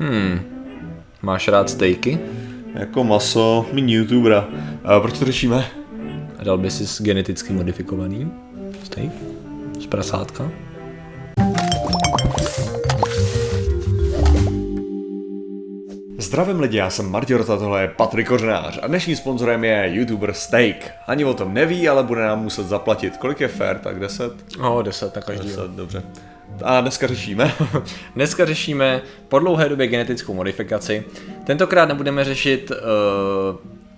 Hmm. Máš rád stejky? Jako maso, mini youtubera. A proč to řešíme? Dal by si geneticky modifikovaný steak? Z prasátka? Zdravím lidi, já jsem Martin Rota, tohle je Patrik Kořenář a dnešním sponzorem je YouTuber Steak. Ani o tom neví, ale bude nám muset zaplatit. Kolik je fair? Tak 10? No, 10 na každý. 10, dobře. A dneska řešíme. Dneska řešíme po dlouhé době genetickou modifikaci. Tentokrát nebudeme řešit uh,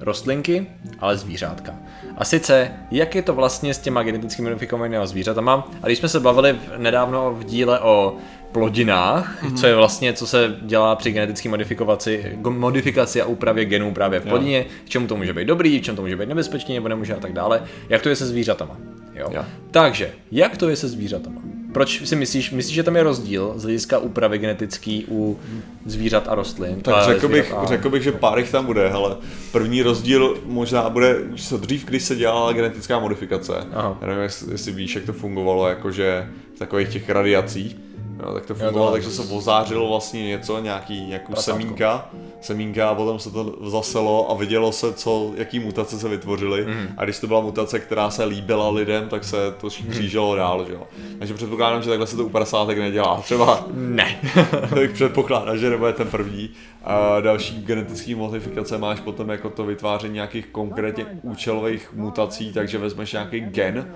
rostlinky, ale zvířátka. A sice, jak je to vlastně s těma geneticky modifikovanými zvířatama. A když jsme se bavili nedávno v díle o plodinách, mm-hmm. co je vlastně, co se dělá při genetické modifikaci, modifikaci a úpravě genů právě v plodině, k čemu to může být dobrý, k čemu to může být nebezpečný nebo nemůže a tak dále. Jak to je se zvířatama. Jo? Jo. Takže, jak to je se zvířatama? Proč si myslíš, myslíš, že tam je rozdíl z hlediska úpravy genetický u zvířat a rostlin? Tak řekl bych, a... řekl bych, že pár jich tam bude, ale první rozdíl možná bude, co dřív, když se dělala genetická modifikace. Aha. Já nevím, jestli, víš, jak to fungovalo, jakože v takových těch radiacích Jo, tak to fungovalo, takže se ozářilo vlastně něco, nějaký, nějakou Prasátko. semínka, semínka a potom se to zaselo a vidělo se, co, jaký mutace se vytvořily. Mm. A když to byla mutace, která se líbila lidem, tak se to křížilo mm. dál, že jo. Takže předpokládám, že takhle se to u prasátek nedělá. Třeba ne. tak předpokládám, že nebude ten první. A další genetické modifikace máš potom jako to vytváření nějakých konkrétně účelových mutací, takže vezmeš nějaký gen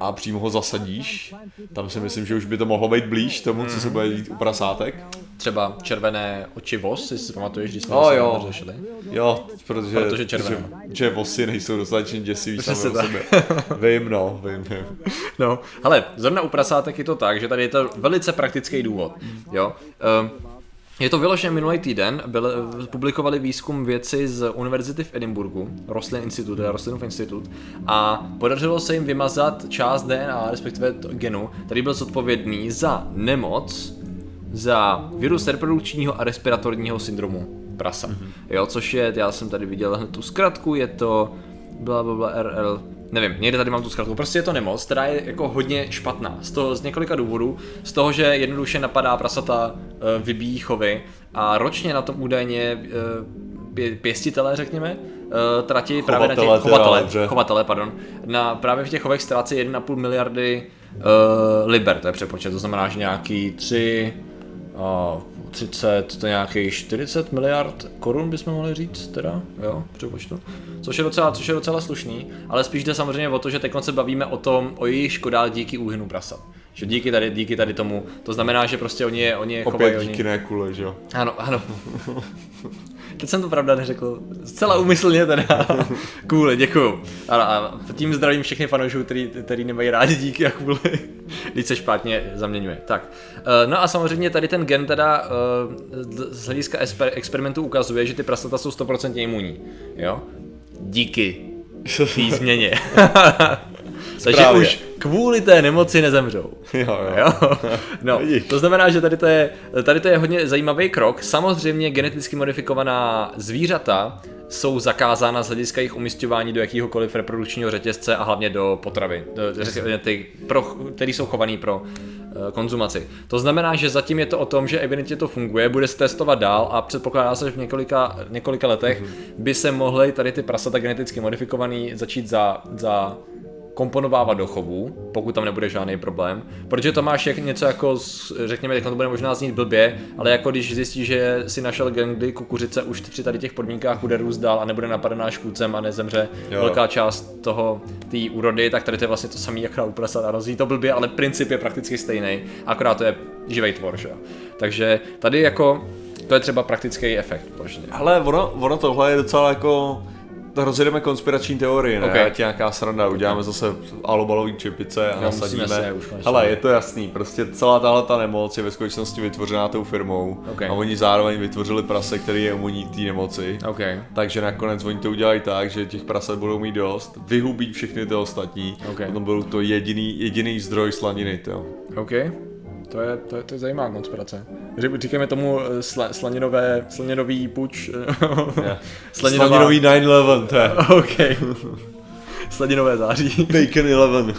a přímo ho zasadíš. Tam si myslím, že už by to mohlo být blíž tomu, co se bude dít u prasátek. Třeba červené oči vos, jestli si pamatuješ, když jsme oh, jo. řešili. Jo, protože, protože červené. Že, že vosy nejsou dostatečně děsivý sami o sobě. Vím, no, vím, vím. No, ale zrovna u prasátek je to tak, že tady je to velice praktický důvod. Jo. Um, je to vyložené minulý týden, byl, publikovali výzkum věci z Univerzity v Edinburgu, Rostlin Institute, teda Rostlinův institut, a podařilo se jim vymazat část DNA, respektive genu, který byl zodpovědný za nemoc, za virus reprodukčního a respiratorního syndromu prasa. Mm-hmm. Jo, což je, já jsem tady viděl hned tu zkratku, je to bla, bla, bla, RL nevím, někde tady mám tu zkratku, prostě je to nemoc, která je jako hodně špatná, z toho z několika důvodů, z toho, že jednoduše napadá prasata, e, vybíjí chovy a ročně na tom údajně e, pěstitelé, řekněme, e, tratí právě na těch chovatele, chovatele, pardon, na právě v těch chovech ztrácí 1,5 miliardy liber, to je přepočet, to znamená, že nějaký 3 30, to nějakých 40 miliard korun bychom mohli říct, teda, jo, přepočtu. Což je docela, což je docela slušný, ale spíš jde samozřejmě o to, že teď se bavíme o tom, o jejich škodách díky úhynu prasat. Že díky tady, díky tady tomu, to znamená, že prostě oni je, oni je Opět chovají, díky oni... ne kule, že jo? Ano, ano. Teď jsem to pravda neřekl. Zcela úmyslně teda. cool, děkuju. A, a tím zdravím všechny fanoušů, který, který nemají rádi díky a kvůli, když se špatně zaměňuje. Tak. Uh, no a samozřejmě tady ten gen teda uh, z hlediska experimentu ukazuje, že ty prasata jsou 100% imunní. Jo? Díky té změně. Takže už kvůli té nemoci nezemřou. Jo, jo. jo? No, to znamená, že tady to, je, tady to je hodně zajímavý krok. Samozřejmě geneticky modifikovaná zvířata jsou zakázána z hlediska jejich umistování do jakýhokoliv reprodukčního řetězce a hlavně do potravy, ty, pro, který jsou chovaný pro uh, konzumaci. To znamená, že zatím je to o tom, že evidentně to funguje, bude se testovat dál a předpokládá se, že v několika, několika letech mm-hmm. by se mohly tady ty prasata geneticky modifikovaný začít za, za komponovávat do chovu, pokud tam nebude žádný problém, protože to máš jak něco jako, řekněme, jak to bude možná znít blbě, ale jako když zjistíš, že si našel gen, kdy kukuřice už při tady těch podmínkách bude růst dál a nebude napadená škůdcem a nezemře jo. velká část toho té úrody, tak tady to je vlastně to samé, jak na uprasat a rozví to blbě, ale princip je prakticky stejný, akorát to je živý tvor, že? Takže tady jako to je třeba praktický efekt. Ale ono, ono tohle je docela jako rozjedeme konspirační teorii, ne? Okay. Ať nějaká sranda, uděláme zase alobalový čepice a nasadíme. Se, Hele, je to jasný, prostě celá tahle ta nemoc je ve skutečnosti vytvořená tou firmou okay. a oni zároveň vytvořili prase, který je imunní té nemoci. Okay. Takže nakonec oni to udělají tak, že těch praset budou mít dost, vyhubí všechny ty ostatní, okay. potom budou to jediný, jediný zdroj slaniny. To. Okay. To je, to je, to je zajímavá konspirace. Říkáme tomu eh, sla, slaninové, slaninový puč. Yeah. slaninová... Slaninový 9-11, to je. OK. Sladinové září. Bacon Eleven.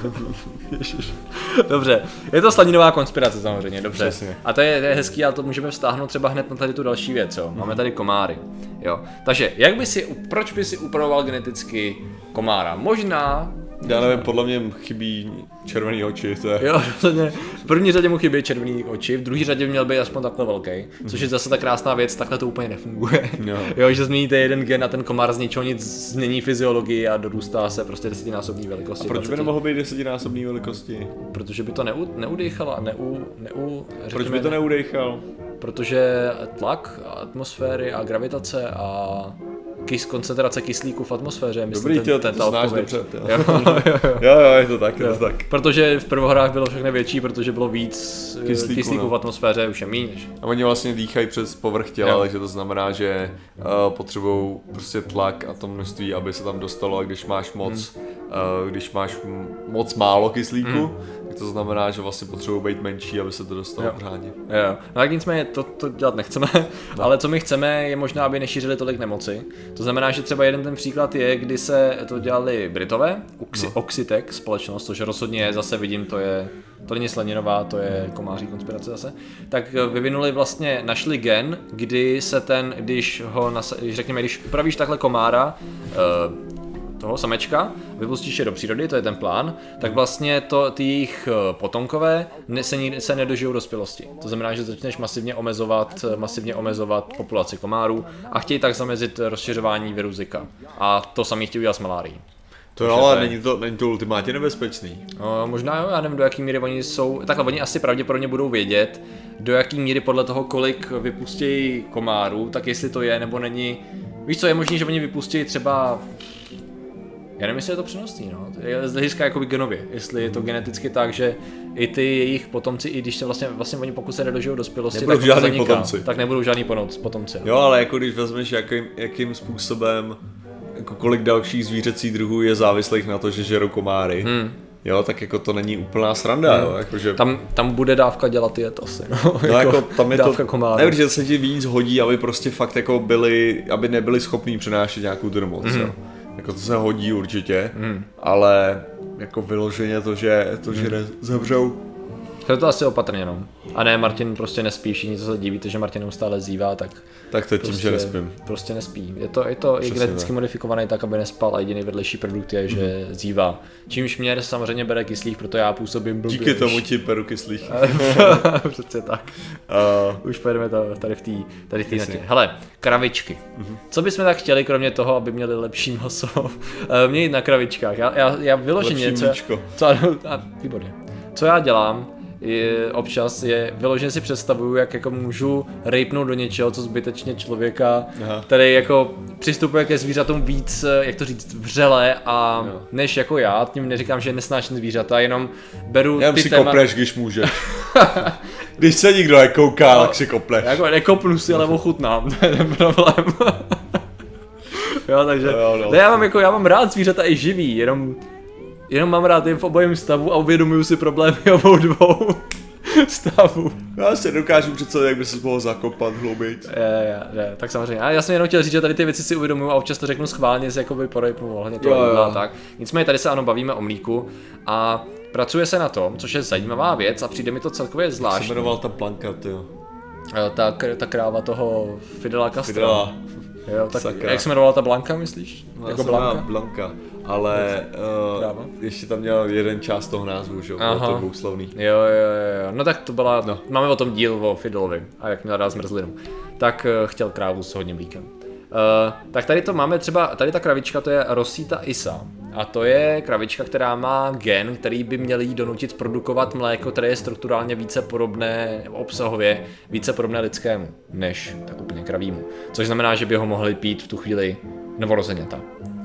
Dobře, je to slaninová konspirace samozřejmě, dobře. Přesně. A to je, to je hezký, ale to můžeme vztáhnout třeba hned na tady tu další věc, jo. Máme tady komáry. Jo. Takže, jak by si, proč by si upravoval geneticky komára? Možná Já nevím, podle mě chybí červený oči, to je... Jo, rozhodně. V první řadě mu chybí červený oči, v druhé řadě by měl být aspoň takhle velký, což je zase ta krásná věc, takhle to úplně nefunguje. Jo. jo že změníte jeden gen a ten komár z ničeho nic změní fyziologii a dorůstá se prostě desetinásobní velikosti. Proč by 20. nemohl být desetinásobný velikosti? Protože by to neu, neudýchala, neu, neu, Proč řekněme, by to neudejchal? Protože tlak atmosféry a gravitace a kys, koncentrace kyslíku v atmosféře, myslím, Dobrý, tyjo, ten, to znáš dobře. Jo, jo, jo. Je to tak, je to tak. Protože v prvohrách bylo všechno větší, protože bylo víc Kyslíku, kyslíku, kyslíku no. v atmosféře, už je méně. A oni vlastně dýchají přes povrch těla, Jo. takže to znamená, že uh, potřebují prostě tlak a to množství, aby se tam dostalo a když máš moc, Hmm. Uh, když máš moc málo kyslíku, tak to znamená, že vlastně potřebují být menší, aby se to dostalo pořádně. Jo, no tak nicméně to, to dělat nechceme, no. ale co my chceme je možná, aby nešířili tolik nemoci. To znamená, že třeba jeden ten příklad je, kdy se to dělali Britové, Uxi, no. Oxitec společnost, což rozhodně zase vidím, to je, to není slaninová, to je komáří konspirace zase, tak eh, vyvinuli vlastně, našli gen, kdy se ten, když ho, nasa, když řekněme, když upravíš takhle komára, eh, toho samečka, vypustíš je do přírody, to je ten plán, tak vlastně to, ty jejich eh, potomkové se, se nedožijou dospělosti. To znamená, že začneš masivně omezovat, eh, masivně omezovat populaci komárů a chtějí tak zamezit rozšiřování viru Zika. A to samý chtějí udělat s malárií. To je ale není to, není to ultimátně nebezpečný. No, možná jo, já nevím, do jaký míry oni jsou. Takhle, oni asi pravděpodobně budou vědět, do jaký míry podle toho, kolik vypustějí komárů, tak jestli to je nebo není. Víš co, je možné, že oni vypustí třeba. Já nevím, jestli je to přenosný, no. Je Z hlediska jakoby genově, jestli je to geneticky tak, že i ty jejich potomci, i když se vlastně, vlastně oni pokud se nedožijou dospělosti, Nebudou tak žádný zaniká, potomci. Tak nebudou žádný potomci. potomci no. Jo, ale jako když vezmeš, jakým, jakým způsobem, jako kolik dalších zvířecí druhů je závislých na to, že žerou komáry, hmm. jo, tak jako to není úplná sranda, hmm. jo, jakože... Tam, tam bude dávka dělat jet asi, no. No jako tam je dávka to, komárů. ne, protože se ti víc hodí, aby prostě fakt jako byli, aby nebyli schopní přenášet nějakou tu nemoc, Mhm. jo. Jako to se hodí určitě, ale jako vyloženě to, že to, že ne, zemřou, Je to asi opatrně, no. A ne, Martin prostě nespí, všichni co se divíte, že Martin neustále zívá, tak tak to je tím, prostě, že nespím. Prostě nespí. Je to, je to i geneticky modifikovaný tak, aby nespal a jediný vedlejší produkt je, že zívá. Čímž mě samozřejmě bere kyslík, proto já působím blbě. Díky tomu ti peru kyslých. Přesně tak. Uh, Už pojedeme to, tady v té tady v tý natě. Hele, kravičky. Co bychom tak chtěli, kromě toho, aby měli lepší maso? Eh, Mějít na kravičkách. Já, já, já vyloženě, Lepší co, já- mlíčko. co, a, výborně. Co já dělám, je, občas je vyloženě si představuju, jak jako můžu rejpnout do něčeho, co zbytečně člověka, Aha. který jako přistupuje ke zvířatům víc, eh, jak to říct, vřele a Jo. než jako já, tím neříkám, že nesnáším zvířata, jenom beru jenom ty si téma- kopneš, když můžeš. když se nikdo nekouká, tak si kopneš. jako nekopnu si, ale ochutnám, to je ten problém. jo, takže, Jo, no. ne, já mám jako, já mám rád zvířata i živý, jenom, jenom mám rád je v obojím stavu a uvědomuju si problémy obou dvou stavů. Já si dokážu představit, jak by se mohl zakopat hloubějc. Je, je, je, tak samozřejmě. A já jsem jenom chtěl říct, že tady ty věci si uvědomuju a občas to řeknu schválně, si jakoby porejpnu ohledně toho Jo, jo. tak. Nicméně tady se ano bavíme o mlíku a pracuje se na tom, což je zajímavá věc a přijde mi to celkově Jak se zvláštní. jmenoval ta planka, tyjo. Eh, Ta, ta kráva toho Fidela Castra. Fidela. Jo, tak Sakra. jak se jmenovala ta Blanka, myslíš? No, jako Blanka? Blanka. Ale uh, ještě tam měl jeden část toho názvu, že jo, bylo Aha. to dvouslovný. Jo, jo, jo, jo. No tak to byla, no. máme o tom díl o Fidelovi a jak měl rád zmrzlinu. Tak uh, chtěl krávu s hodně mlíkem. Uh, tak tady to máme třeba, tady ta kravička to je Rosita Isa. A to je kravička, která má gen, který by měl jí donutit produkovat mléko, které je strukturálně více podobné, obsahově více podobné lidskému, než tak úplně kravímu. Což znamená, že by ho mohli pít v tu chvíli novorozeněta.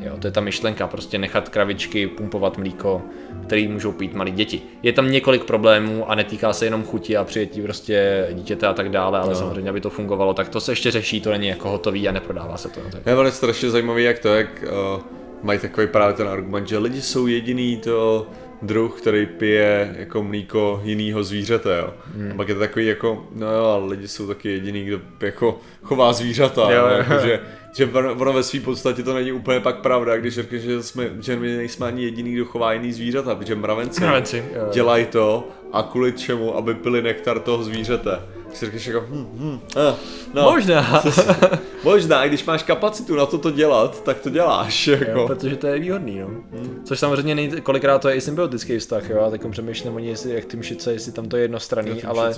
Jo, to je ta myšlenka, prostě nechat kravičky pumpovat mlíko, který můžou pít malí děti. Je tam několik problémů a netýká se jenom chuti a přijetí prostě dítěte a tak dále, ale no. samozřejmě, aby to fungovalo, tak to se ještě řeší, to není jako hotový a neprodává se to. Tak. Je ale strašně zajímavý, jak to, jak uh, mají takový právě ten argument, že lidi jsou jediný to druh, který pije jako mlíko jiného zvířete, jo. Hmm. A pak je to takový jako, no jo, ale lidi jsou taky jediný, kdo jako chová zvířata, jo, jo. Jako, že, že ono ve své podstatě to není úplně pak pravda, když řekneš, že, jsme, že my nejsme ani jediný, kdo chová jiný zvířata, protože mravenci, mravenci dělají to a kvůli čemu, aby pili nektar toho zvířete si řekneš jako, hm, hm, eh, no. Možná. možná, když máš kapacitu na to to dělat, tak to děláš. Jako. Jo, protože to je výhodný, no. Hmm. Což samozřejmě nej, kolikrát to je i symbiotický vztah, jo. A tak přemýšlím oni, jestli, jak ty mšice, jestli tam to je jednostranný, ale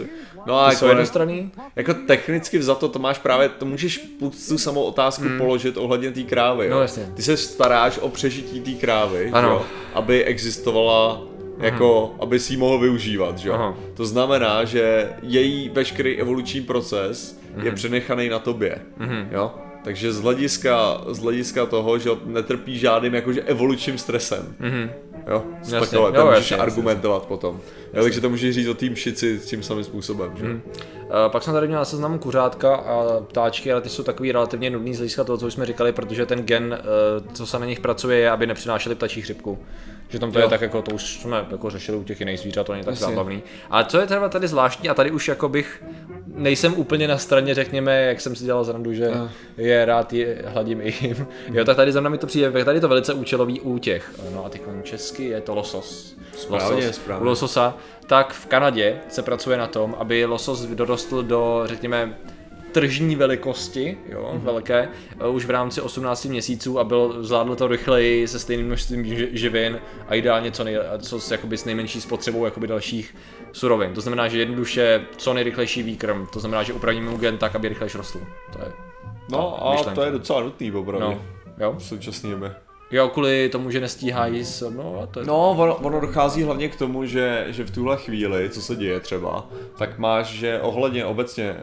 no a jako, jsou jednostranný? Jako technicky vzato to máš právě, to můžeš tu samou otázku hmm. položit ohledně té krávy. Jo. No jasně. Ty se staráš o přežití té krávy, ano. Jo, aby existovala jako Aha. aby si ji mohl využívat, že? Aha. To znamená, že její veškerý evoluční proces Aha. je mhm. přenechaný na tobě, Aha. Mhm. jo? Takže z hlediska, z hlediska toho, že netrpí žádným jakože evolučním stresem. Mm-hmm. Jo, jasně, takhle, tam můžeš jasně, argumentovat jasně. potom. Jo, takže to můžeš říct o tým šici s tím samým způsobem. Že? Mm. Uh, pak jsem tady měl na seznamu kuřátka a ptáčky, ale ty jsou takový relativně nudný z hlediska toho, co jsme říkali, protože ten gen, uh, co se na nich pracuje, je, aby nepřinášeli ptačí chřipku. Že tam to jo. je tak jako, to už jsme jako řešili u těch jiných zvířat, to není tak zábavný. A co je třeba tady zvláštní, a tady už jako bych, nejsem úplně na straně, řekněme, jak jsem si dělal zrandu, že uh. je rád je, hladím i jim. jo, tak tady za mnou to přijde, tady je to velice účelový útěch. No a teď česky je to losos. Správně, losos, správně. U lososa, tak v Kanadě se pracuje na tom, aby losos dorostl do, řekněme, tržní velikosti, jo, mm-hmm. velké, eh, už v rámci 18 měsíců a byl, zvládl to rychleji se stejným množstvím živin a ideálně co, nej, co s, jakoby, s nejmenší spotřebou jakoby dalších surovin. To znamená, že jednoduše co nejrychlejší výkrm, to znamená, že upravíme mu gen tak, aby rychleji rostl. To je No a myšlenka. to je docela nutný opravdu. No, jo. V současné době. Jo, kvůli tomu, že nestíhají s... No, to je... no ono, ono dochází hlavně k tomu, že, že v tuhle chvíli, co se děje třeba, tak máš, že ohledně obecně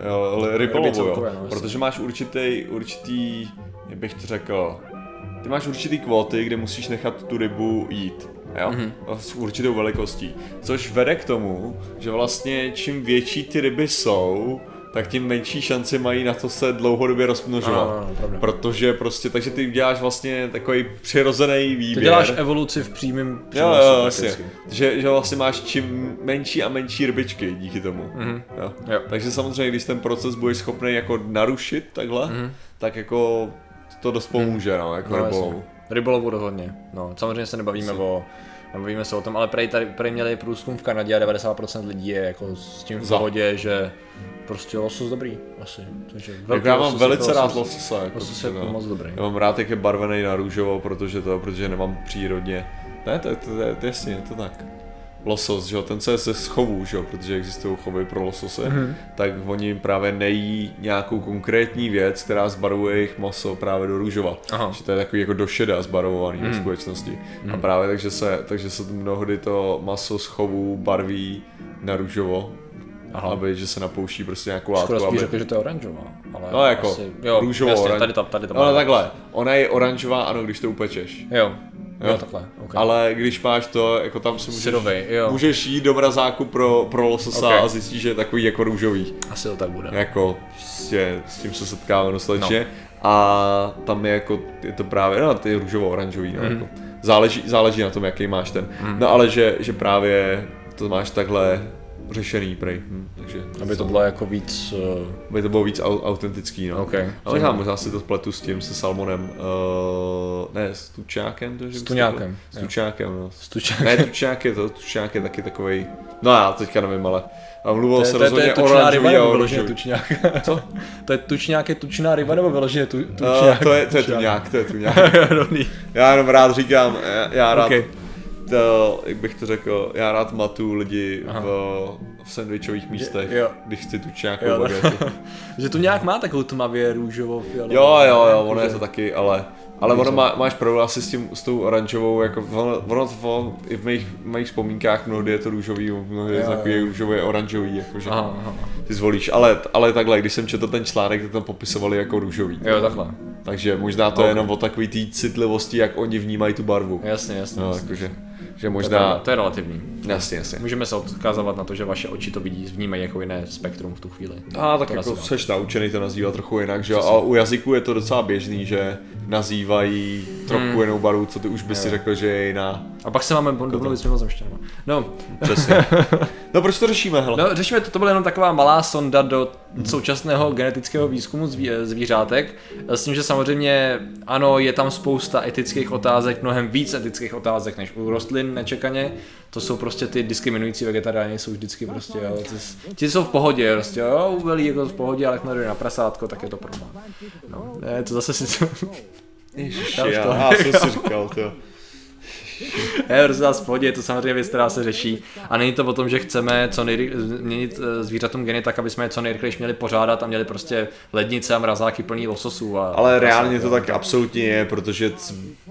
rybolovu, jo, no, protože máš určitý, určitý, jak bych to řekl, ty máš určitý kvóty, kde musíš nechat tu rybu jít. Jo? Mm-hmm. S určitou velikostí. Což vede k tomu, že vlastně čím větší ty ryby jsou, tak tím menší šanci mají na to se dlouhodobě rozmnožovat. No, no, no, protože prostě, takže ty děláš vlastně takový přirozený výběr. Ty děláš evoluci v přímém Jo, jo, vlastně. Že, že vlastně máš čím menší a menší rybičky díky tomu. Mm-hmm. Jo. Jo. Takže samozřejmě, když ten proces budeš schopný jako narušit takhle, mm-hmm. tak jako to dost pomůže, no, jako no, rybolovu. Rybolovu rozhodně. No, samozřejmě se nebavíme o Nebavíme se o tom, ale prej, tady, prej měli průzkum v Kanadě a 90% lidí je jako s tím v pohodě, že prostě losos dobrý, asi. Takže velký já mám velice rád lososa. Jako losos je no. moc dobrý. Já mám rád, jak je barvený na růžovo, protože to, protože nemám přírodně. Ne, to, to, to, to jasně, je to tak. Losos, že jo, ten se ze schovů, že jo, protože existují chovy pro losose, mm-hmm. tak oni právě nejí nějakou konkrétní věc, která zbarvuje jejich maso právě do růžova. Aha. Že to je takový jako do šeda zbarvovaný mm. v mhm. skutečnosti. Mm. A mhm. právě takže se, takže se mnohdy to maso z chovů barví na růžovo, Aha. aby, že se napouští prostě nějakou látku. Skoro aby... řekl, že to je oranžová. Ale no jako, asi, jo, růžovou, jasně, tady to, tady to No takhle, ona je oranžová, ano, když to upečeš. Jo, Jo, takhle. Okay. Ale když máš to, jako tam si můžeš, Syrovej, jo. můžeš jít do mrazáku pro, pro lososa okay. a zjistíš, že je takový jako růžový. Asi to tak bude. Jako prostě s tím se setkáváme dostatečně. No. A tam je jako, je to právě, no ty růžovo-oranžový, no, mm. jako. Záleží, záleží na tom, jaký máš ten. Mm. No ale že, že právě to máš takhle řešený prej. Hm, takže aby to bylo jako víc... Uh... Aby to bylo víc au- no. Okay. Ale já možná si to spletu s tím, se salmonem, ne, s tučákem, to je, S tuňákem. S tučákem, no. S tučákem. Ne, tučák je to, tučák je taky takový, no já teďka nevím, ale a mluvil se rozhodně o oranžový a vyloženě tučňák. Co? to je tučňák, je tučná ryba nebo vyloženě tu, tučňák? Uh, to je, to je tuňák, to je tuňák. já jenom rád říkám, já, rád, okay to, jak bych to řekl, já rád matu lidi v, v sandvičových místech, jo. když chci tu nějakou jo, bagetu. že tu nějak má takovou tmavě růžovou fialovou. Jo, jo, jo, ono je to taky, ale ale ono má, máš problém asi s tím, s tou oranžovou, jako ono, ono, ono i v mých, mých vzpomínkách mnohdy je to růžový, mnohdy je to takový růžový, oranžový, jakože aha, aha. ty zvolíš, ale, ale takhle, když jsem četl ten článek, tak tam popisovali jako růžový. Jo, takhle. Takže možná to okay. je jenom o takový té citlivosti, jak oni vnímají tu barvu. Jasně, jasně. No, jasně. Jakože, že možná... To je, relativní. Jasně, jasně. Můžeme se odkazovat na to, že vaše oči to vidí, vnímají jako jiné spektrum v tu chvíli. A tak to jako seš naučený to nazývat trochu jinak, že jo? A u jazyku je to docela běžný, že nazývají trochu hmm. jinou barvu, co ty už by si řekl, že je jiná. A pak se máme domluvit s mimozemštěnama. No, Přesně. No proč to řešíme, hele? No, řešíme to, to byla jenom taková malá sonda do současného genetického výzkumu zví, zvířátek. S tím, že samozřejmě ano, je tam spousta etických otázek, mnohem víc etických otázek než u rostlin nečekaně. To jsou prostě ty diskriminující vegetariáni, jsou vždycky prostě, jo, ty, ti jsou v pohodě, prostě, jo, u velí jako v pohodě, ale jak na prasátko, tak je to problém. No, ne, to zase si... Ježiši, Já už já, to- já jsem si říkal, to. Je prostě zase v pohodě, je to samozřejmě věc, která se řeší. A není to o tom, že chceme co nejry... měnit eh, zvířatům geny tak, aby jsme je co nejrychleji měli pořádat a měli prostě lednice a mrazáky plný lososů. A, Ale reálně to tak absolutně je, protože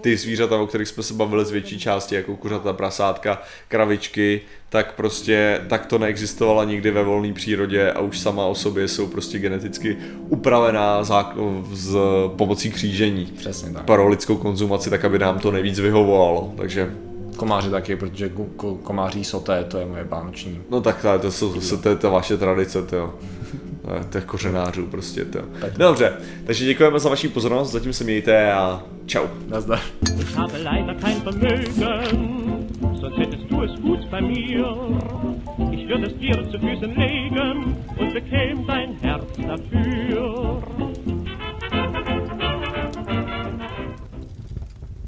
ty zvířata, o kterých jsme se bavili z větší části, jako kuřata, prasátka, kravičky, tak prostě tak to neexistovala nikdy ve volné přírodě a už sama o sobě jsou prostě geneticky upravená zák- z pomocí křížení Přesně tak. pro lidskou konzumaci, tak aby nám to nejvíc vyhovovalo. Takže Komáři taky, protože ko- ko- komáří soté, to je moje vánoční. No tak to, to, jsou, to, to je ta vaše tradice, to jo. To je- To je kořenářů prostě, to. Dobře, takže děkujeme za vaši pozornost, zatím se mějte a čau. Nazdar. alles gut bei mir. Ich würde es dir zu Füßen legen und bekäme dein Herz dafür.